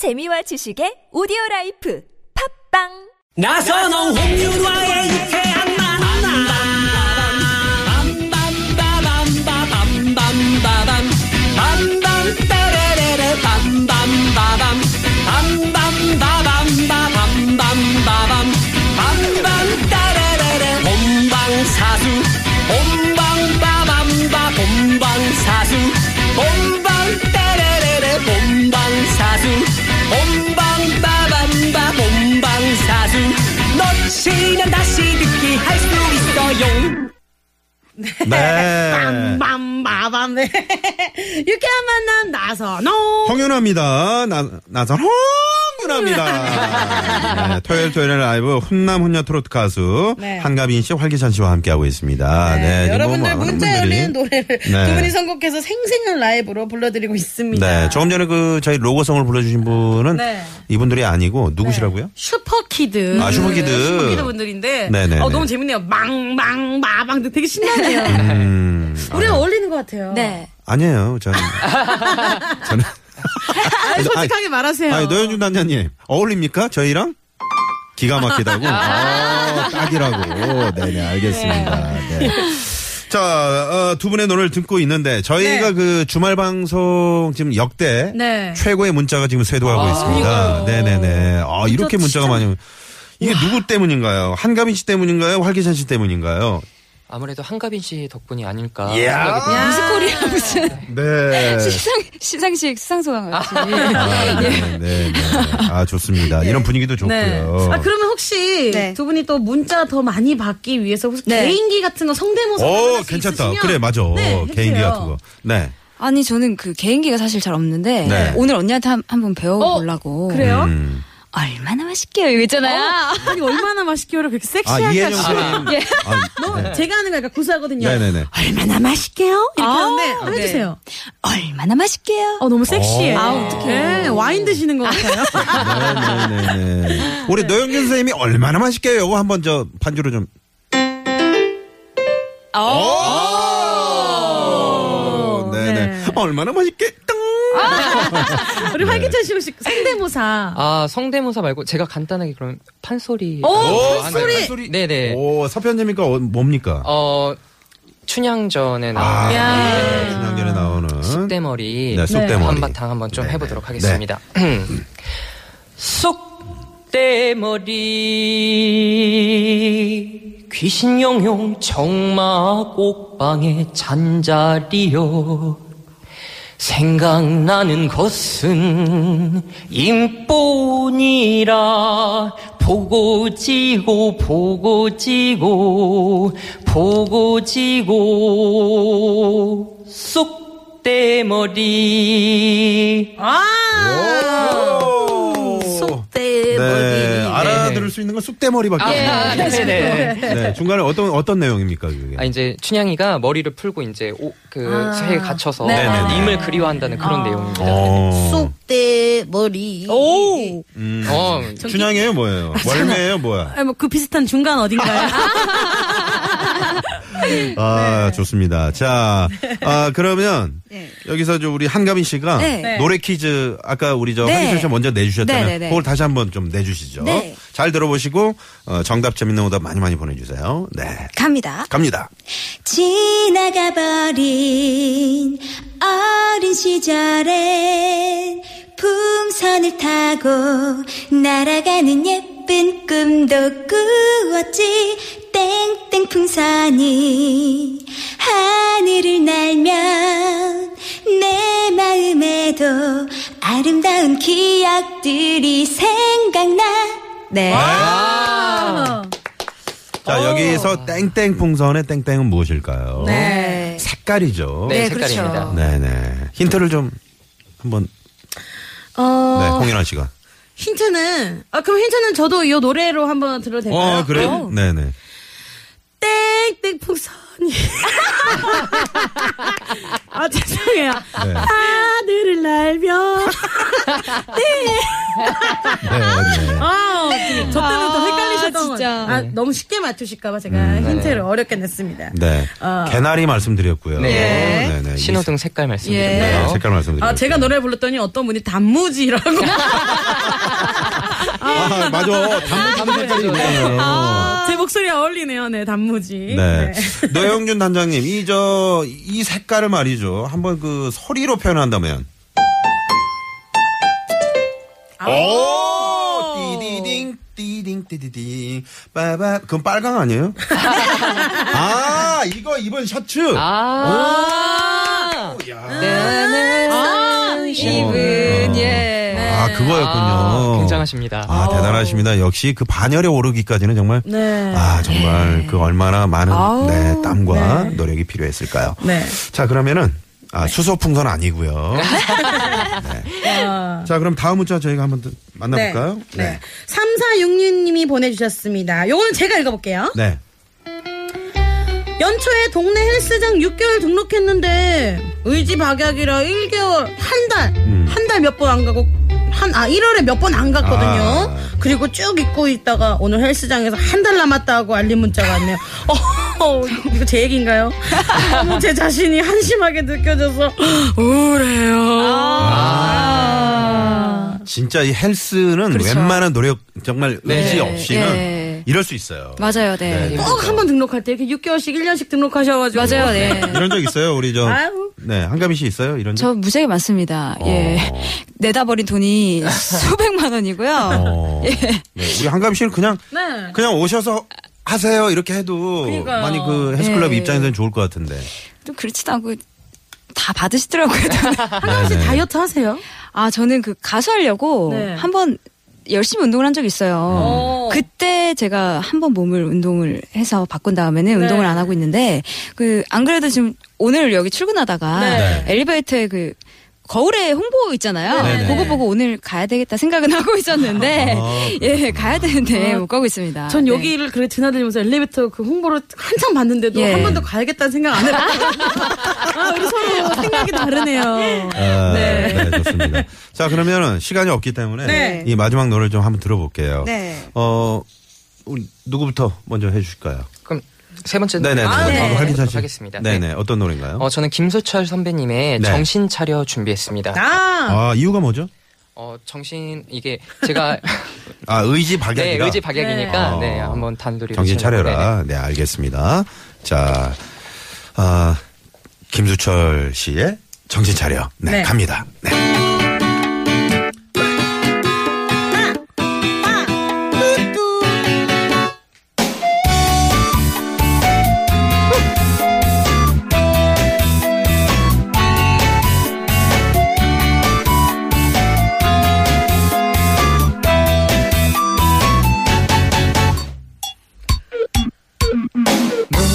재미와 지식의 오디오 라이프. 팝빵! 나선홍 홍윤화의 네. 빰빰빠밤 네. 유쾌한 만남 나선홍 홍윤아입니다. 나, 나선 홍 윤아입니다. 네, 토요일 토요일 라이브 훈남 훈녀 트로트 가수 네. 한가빈 씨, 활기찬 씨와 함께하고 있습니다. 네. 지금 여러분들 뭐 문자 열리는 노래를 네. 두 분이 선곡해서 생생한 라이브로 불러드리고 있습니다. 네. 조금 전에 그 저희 로고송을 불러주신 분은 네. 이분들이 아니고 누구시라고요? 슈퍼키드. 아, 슈퍼키드. 슈퍼키드 분들인데. 네네네. 어, 너무 재밌네요. 망망 마방 되게 신나네요. 음. 우리가 어울리는 것 같아요. 네. 아니에요. 저는. 저는. 아니, 솔직하게 말하세요. 아니, 노현준 단장님, 어울립니까? 저희랑? 기가 막히다고? 아, 딱이라고. 네네, 알겠습니다. 네. 자, 어, 두 분의 노래를 듣고 있는데, 저희가 네. 그 주말 방송 지금 역대 네. 최고의 문자가 지금 쇄도하고 있습니다. 네 네 네. 아, 이렇게 문자가 많이, 오- 이게 누구 때문인가요? 한가빈 씨 때문인가요? 활기찬 씨 때문인가요? 아무래도 한가빈 씨 덕분이 아닐까 이야. 생각이 듭니다. 미스코리아 무슨 네. 시상 시상식 수상소감 같이. 아, 네, 네. 아, 좋습니다. 이런 분위기도 좋고요. 네. 아, 그러면 혹시 네. 두 분이 또 문자 더 많이 받기 위해서 혹시 네. 개인기 같은 거 성대모사 오, 괜찮다. 있으시면 그래, 맞아. 네, 개인기 해주세요. 같은 거. 네. 아니 저는 그 개인기가 사실 잘 없는데 네. 오늘 언니한테 한, 한번 배워보려고 그래요? 음. 얼마나 맛있게요 이거 있잖아요 아니 얼마나 맛있게요? 그렇게 아, 섹시하게 이혜영 하시죠. 선생님. 예. 아, 너 네. 제가 하는 거 약간 구수하거든요. 네네네. 얼마나 맛있게요? 이렇게 아, 하는데 한번 네. 해주세요. 얼마나 맛있게요 어 너무 섹시해. 어. 아 어떡해. 네, 와인 드시는 것 같아요. 네네네. 우리 노영균 선생님이 얼마나 맛있게요? 요거 한번 저 반주로 좀. 오! 네네. 네. 얼마나 맛있게. 뚱! 우리 활기찬 씨 혹시 성대모사. 아 성대모사 말고 제가 간단하게 그럼 판소리 오, 어, 판소리! 한- 네네 오, 서편제입니까? 어, 뭡니까? 어 춘향전에 아, 나오는 야. 중앙전에 나오는. 쑥대머리 네, 쑥대머리. 한바탕 한번 좀 네네. 해보도록 하겠습니다. 쑥대머리 귀신 영용 정마 꼭방의 잔자리여 생각나는 것은 임뿐이라 보고 지고 보고 지고 보고 지고 쑥대머리 아. 들을 수 있는 건 쑥대머리밖에 아, 없네요. 네네. 네, 중간에 어떤 어떤 내용입니까 그게? 아 이제 춘향이가 머리를 풀고 이제 오, 그 아. 새에 갇혀서 네네네. 님을 그리워한다는 그런 내용입니다. 어. 쑥대머리. 오. 음. 어, 춘향이에요, 뭐예요? 월매예요, 뭐야? 아, 뭐그 비슷한 중간 어딘가요? 아, 좋습니다. 자, 아, 그러면 여기서 저 우리 한가빈 씨가 네. 노래 퀴즈 아까 우리 저 네. 한기철 씨 먼저 내주셨잖아요. 네, 네, 네. 그걸 다시 한번 좀 내주시죠. 네. 잘 들어보시고 어, 정답 재밌는 오답 많이 많이 보내주세요. 네, 갑니다 갑니다. 지나가 버린 어린 시절엔 풍선을 타고 날아가는 예쁜 꿈도 꾸었지 풍선이 하늘을 날면 내 마음에도 아름다운 기억들이 생각나 네 아. 자, 여기서 땡땡 풍선의 땡땡은 무엇일까요? 네. 색깔이죠. 네, 네, 색깔입니다. 그렇죠. 네네. 힌트를 좀 한번 네, 어, 홍윤아 씨가. 힌트는 아 그럼 힌트는 저도 이 노래로 한번 들어도 될까요? 어, 그래요? 네네. 땡땡 풍선이. 아 죄송해요. 네. 하늘을 날며. 네, 네. 아, 저 때문에 또 헷갈리셨던 거. 진짜 아, 너무 쉽게 맞추실까봐 제가 힌트를 어렵게 냈습니다. 네. 어. 개나리 말씀드렸고요. 네. 네 네. 신호등 색깔 이- 말씀드렸네요. 네, 색깔 말씀드렸어요. 아, 제가 노래를 불렀더니 어떤 분이 단무지라고. 아, 맞아. 단무 색깔이 있네요. 제 목소리에 어울리네요, 네, 단무지. 네. 노영준 단장님, 이, 저, 이 색깔을 말이죠. 한번 그 소리로 표현한다면. 오! 띠디딩, 띠딩, 띠디딩. 빠바. 그건 빨강 아니에요? 아, 이거 입은 셔츠. 아. 야. 입은 예. 아, 그거였군요. 아, 굉장하십니다. 아, 대단하십니다. 역시 그 반열에 오르기까지는 정말. 네. 아, 정말 그 얼마나 많은 아우, 네, 땀과 네. 노력이 필요했을까요? 네. 자, 그러면은 아, 수소 풍선 아니고요. 네. 자, 그럼 다음 문자 저희가 한번 더 만나볼까요? 네. 네. 3466님이 보내주셨습니다. 요거는 제가 읽어볼게요. 네. 연초에 동네 헬스장 6개월 등록했는데 의지 박약이라 1개월 한 달, 한 달 몇 번 안 가고 한, 아, 1월에 몇 번 안 갔거든요. 아. 그리고 쭉 입고 있다가 오늘 헬스장에서 한 달 남았다고 알림 문자가 왔네요. 어, 이거 제 얘기인가요? 너무 제 자신이 한심하게 느껴져서 우울해요. 아. 진짜 이 헬스는 그렇죠. 웬만한 노력 정말 의지 네. 없이는 네. 이럴 수 있어요. 맞아요, 네. 네. 꼭 한 번 등록할 때 이렇게 6개월씩, 1년씩 등록하셔가지고. 맞아요, 네. 이런 적 있어요? 우리 저 아유. 네, 한가미 씨 있어요? 이런 적? 저 무지하게 많습니다. 예. 어. 내다 버린 돈이 수백만 원이고요. 어. 네, 우리 한가미 씨는 그냥 네. 그냥 오셔서 하세요 이렇게 해도 그러니까요. 많이 그 헬스클럽 네. 입장에서는 좋을 것 같은데. 좀 그렇지도 않고 다 받으시더라고요. 하나 씨 네네. 다이어트 하세요? 아, 저는 그 가수 하려고 네. 한번 열심히 운동을 한 적이 있어요. 어. 그때 제가 한 번 몸을 운동을 해서 바꾼 다음에는 네. 운동을 안 하고 있는데 그 안 그래도 지금 오늘 여기 출근하다가 네. 엘리베이터에 그 거울에 홍보 있잖아요. 네네. 그거 보고 오늘 가야 되겠다 생각은 하고 있었는데 아, 예 가야 되는데 못 가고 있습니다. 전 네. 여기를 그래 드나들면서 엘리베이터 그 홍보를 한참 봤는데도 예. 한번 더 가야겠다는 생각 안 해봤어요. 아, 우리 서로 생각이 다르네요. 아, 네. 네. 좋습니다. 자, 그러면은 시간이 없기 때문에 네. 이 마지막 노래를 좀 한번 들어볼게요. 네. 어, 우리 누구부터 먼저 해주실까요? 그럼 세 번째 네네네. 노래 네. 하도록 활기찬 씨. 하겠습니다. 네네. 네. 어떤 노래인가요? 어, 저는 김소철 선배님의 네. 정신 차려 준비했습니다. 아, 아, 이유가 뭐죠? 어, 정신 이게 제가 아, 의지 네, 박약이라. 의지 박약이니까 네. 네, 어. 한번 단도리 정신 차려라. 네, 알겠습니다. 자, 아, 김수철 씨의 정신 차려. 네, 네. 갑니다. 네.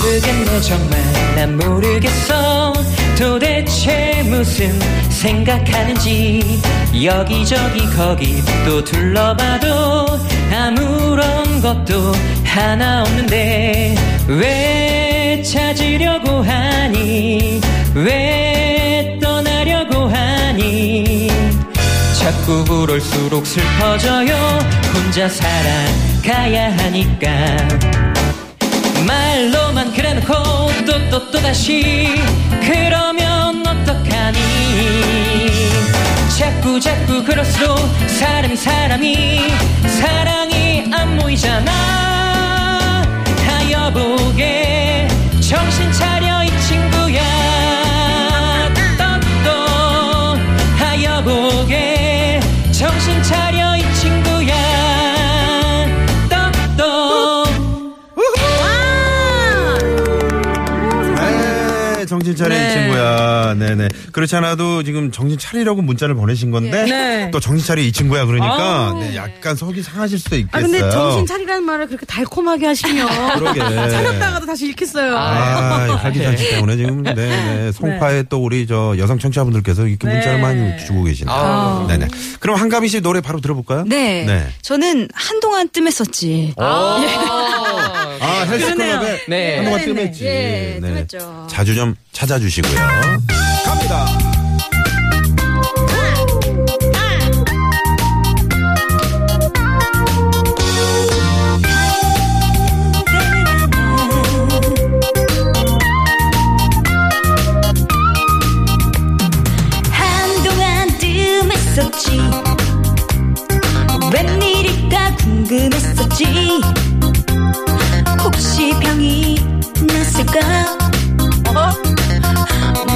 모르겠네 정말 난 모르겠어. 도대체 무슨 생각하는지. 여기저기 거기 또 둘러봐도 아무런 것도 하나 없는데. 왜 찾으려고 하니? 왜 떠나려고 하니? 자꾸 그럴수록 슬퍼져요. 혼자 살아가야 하니까 말로만 그래놓고 또 또 또다시 그러면 어떡하니? 자꾸 자꾸 그럴수록 사람이 사람이 사랑이 안 모이잖아. 하여보게 정신 차려 이 친구야 정신 차려 이 네. 친구야. 네네. 그렇지 않아도 지금 정신 차리려고 문자를 보내신 건데 네. 또 정신 차려 이 친구야 그러니까 아우. 네, 약간 속이 상하실 수도 있겠어요. 아 근데 정신 차리라는 말을 그렇게 달콤하게 하시면 그러게. 차렸다가도 다시 읽겠어요. 아, 활기찬 씨 때문에 지금 네, 네. 송파에 또 우리 저 여성 청취자분들께서 이렇게 네. 문자를 많이 주고 계시네요. 아. 네네. 그럼 한가미 씨 노래 바로 들어볼까요? 네. 네. 저는 한동안 뜸했었지. 아, 그러네요. 헬스클럽에 네. 한동안 네, 네. 뜸했지. 예, 뜸했죠. 자주 좀 찾아주시고요. 갑니다.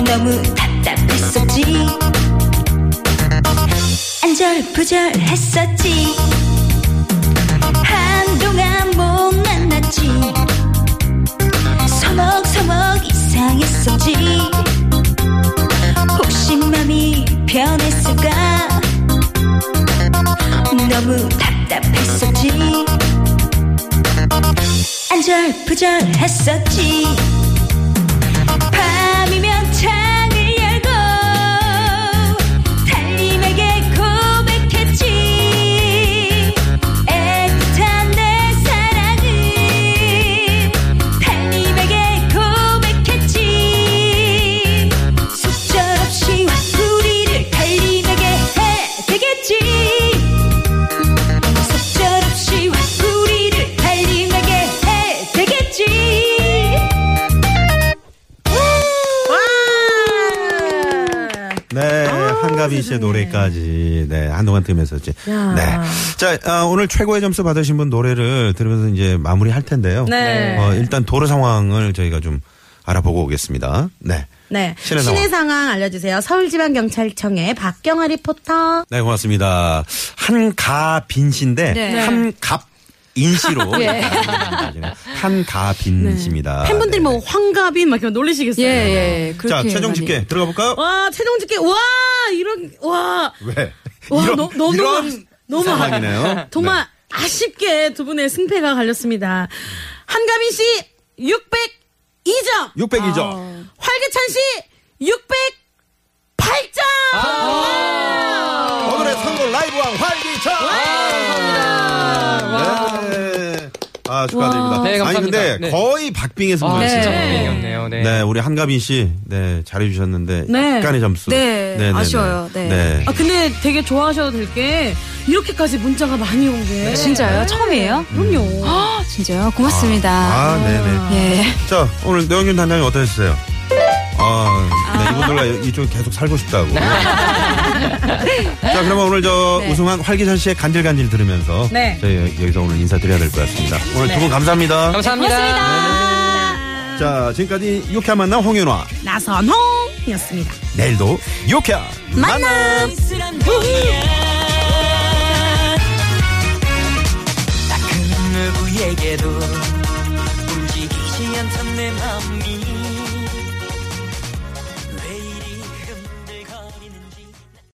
너무 답답했었지. 안절부절했었지. 한동안 못 만났지. 서먹서먹 이상했었지. 혹시 맘이 변했을까? 너무 답답했었지. 안절부절했었지 한가빈 씨의 노래까지, 네, 한동안 들으면서지. 네. 자, 아, 오늘 최고의 점수 받으신 분 노래를 들으면서 이제 마무리 할 텐데요. 네. 어, 일단 도로 상황을 저희가 좀 알아보고 오겠습니다. 네. 네. 신의, 상황. 상황 알려주세요. 서울지방경찰청의 박경아 리포터. 네, 고맙습니다. 한가빈 씨인데, 네. 한갑 인 씨로. 예. 한가빈 씨입니다. 팬분들이 네. 뭐 황가빈 막 이렇게 놀리시겠어요. 예, 예. 자, 그렇게 최종 많이. 집계 들어가 볼까요? 와, 최종 집계. 와, 이런, 와. 왜? 와, 이런, 너, 너무, 이런 너무 상황이네요. 정말 아쉽게 두 분의 승패가 갈렸습니다. 한가빈 씨 602점, 602점. 활기찬 씨 608점. 오늘의 선거 라이브왕 활기차! 네. 아, 축하드립니다. 네, 아니, 감사합니다. 근데 네. 거의 박빙의 아, 승부였어요. 진짜 네. 고민이었네요. 네. 네, 우리 한가빈 씨, 네, 잘해주셨는데, 네. 약간의 점수. 네, 아쉬워요. 네. 네. 아 근데 되게 좋아하셔도 될 게 이렇게까지 문자가 많이 온 게. 진짜요? 처음이에요? 그럼요. 아, 진짜요? 고맙습니다. 아, 네네. 예. 자, 오늘 노영균 단장님 어떠셨어요? 아, 네, 이분들과 이쪽에 계속 살고 싶다고. 자, 그러면 오늘 저 네. 우승한 활기찬 씨의 간질간질 들으면서 네. 저희 여기서 오늘 인사드려야 될 것 같습니다. 오늘 두분 감사합니다. 감사합니다. 자, 지금까지 유쾌한 만남 홍윤화. 나선홍이었습니다. 내일도 유쾌한 만남. 그 누구에게도 움직이지 않던 내 맘이